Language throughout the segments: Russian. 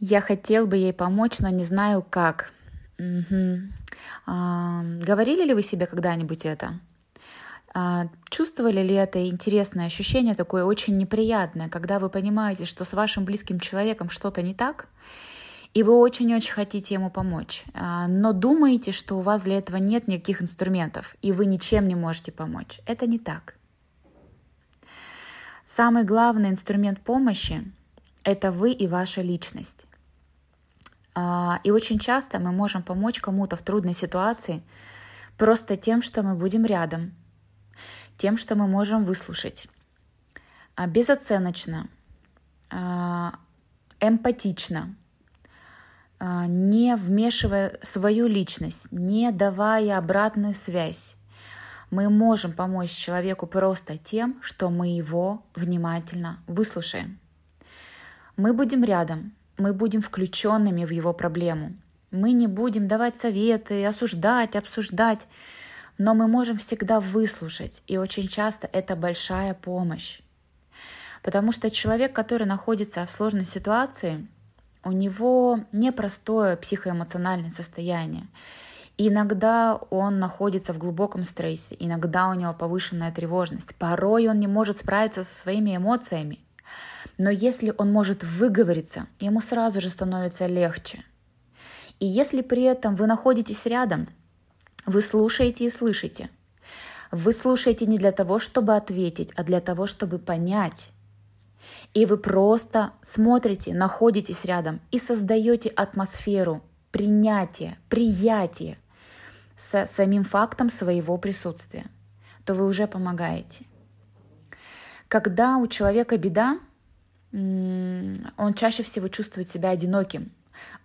Я хотел бы ей помочь, но не знаю как. Угу. А, говорили ли вы себе когда-нибудь это? А, чувствовали ли это интересное ощущение, такое очень неприятное, когда вы понимаете, что с вашим близким человеком что-то не так, и вы очень-очень хотите ему помочь, а, но думаете, что у вас для этого нет никаких инструментов, и вы ничем не можете помочь. Это не так. Самый главный инструмент помощи — это вы и ваша личность. А, и очень часто мы можем помочь кому-то в трудной ситуации просто тем, что мы будем рядом, тем, что мы можем выслушать, а, безоценочно, а, эмпатично, не вмешивая свою личность, не давая обратную связь. Мы можем помочь человеку просто тем, что мы его внимательно выслушаем. Мы будем рядом, мы будем включенными в его проблему. Мы не будем давать советы, осуждать, обсуждать, но мы можем всегда выслушать, и очень часто это большая помощь. Потому что человек, который находится в сложной ситуации, у него непростое психоэмоциональное состояние. иногда он находится в глубоком стрессе, иногда у него повышенная тревожность. Порой он не может справиться со своими эмоциями. Но если он может выговориться, ему сразу же становится легче. И если при этом вы находитесь рядом, вы слушаете и слышите. Вы слушаете не для того, чтобы ответить, а для того, чтобы понять. И вы просто смотрите, находитесь рядом и создаете атмосферу принятия, приятия с самим фактом своего присутствия, то вы уже помогаете. Когда у человека беда, он чаще всего чувствует себя одиноким.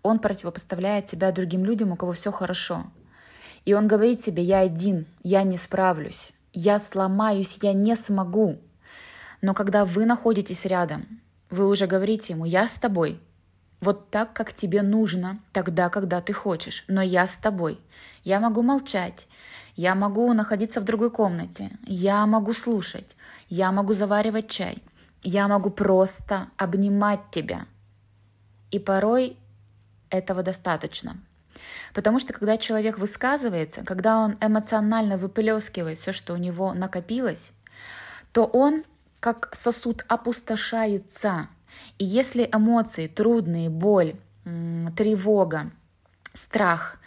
Он противопоставляет себя другим людям, у кого все хорошо. И он говорит себе, я один, я не справлюсь, я сломаюсь, я не смогу. Но когда вы находитесь рядом, вы уже говорите ему, я с тобой, вот так, как тебе нужно, тогда, когда ты хочешь, но я с тобой. Я могу молчать, я могу находиться в другой комнате, я могу слушать, я могу заваривать чай, я могу просто обнимать тебя. И порой этого достаточно. Потому что когда человек высказывается, когда он эмоционально выплескивает все, что у него накопилось, то он как сосуд опустошается. И если эмоции трудные, боль, тревога, страх,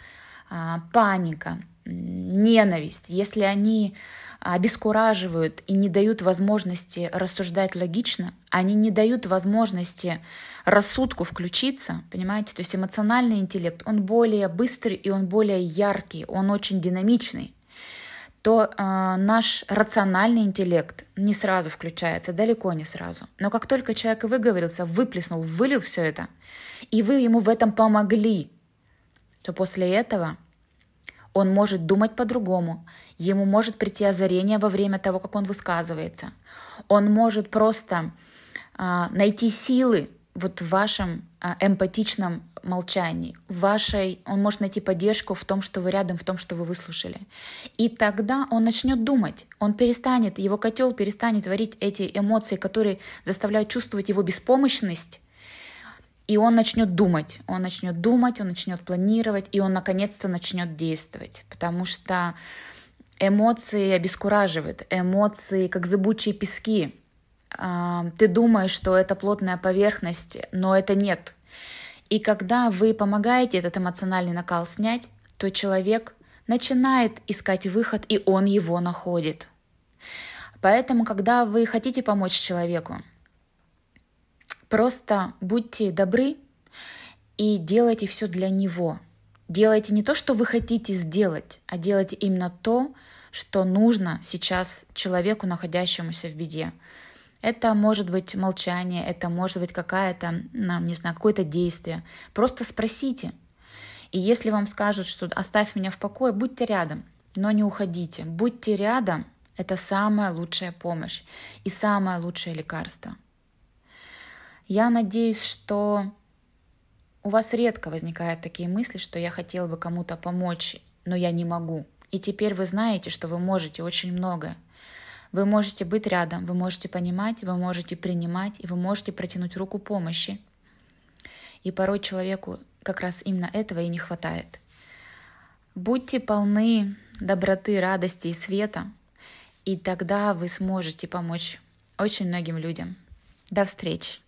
а, паника, ненависть, если они обескураживают и не дают возможности рассуждать логично, они не дают возможности рассудку включиться, понимаете? То есть эмоциональный интеллект, он более быстрый и он более яркий, он очень динамичный то э, наш рациональный интеллект не сразу включается, далеко не сразу. Но как только человек выговорился, выплеснул, вылил все это, и вы ему в этом помогли, то после этого он может думать по-другому, ему может прийти озарение во время того, как он высказывается. Он может просто а, найти силы вот в вашем а, эмпатичном молчании, в вашей, он может найти поддержку в том, что вы рядом, в том, что вы выслушали. И тогда он начнет думать, он перестанет, его котел перестанет творить эти эмоции, которые заставляют чувствовать его беспомощность, и он начнет думать, он начнет думать, он начнет планировать, и он наконец-то начнет действовать, потому что эмоции обескураживают, эмоции как зыбучие пески. А, ты думаешь, что это плотная поверхность, но это нет. И когда вы помогаете этот эмоциональный накал снять, то человек начинает искать выход, и он его находит. Поэтому, когда вы хотите помочь человеку, Просто будьте добры и делайте все для него. Делайте не то, что вы хотите сделать, а делайте именно то, что нужно сейчас человеку, находящемуся в беде. Это может быть молчание, это может быть какая-то, не знаю, какое-то действие. Просто спросите. И если вам скажут, что оставь меня в покое, будьте рядом, но не уходите. Будьте рядом, это самая лучшая помощь и самое лучшее лекарство. Я надеюсь, что у вас редко возникают такие мысли, что я хотела бы кому-то помочь, но я не могу. И теперь вы знаете, что вы можете очень многое. Вы можете быть рядом, вы можете понимать, вы можете принимать, и вы можете протянуть руку помощи. И порой человеку как раз именно этого и не хватает. Будьте полны доброты, радости и света, и тогда вы сможете помочь очень многим людям. До встречи!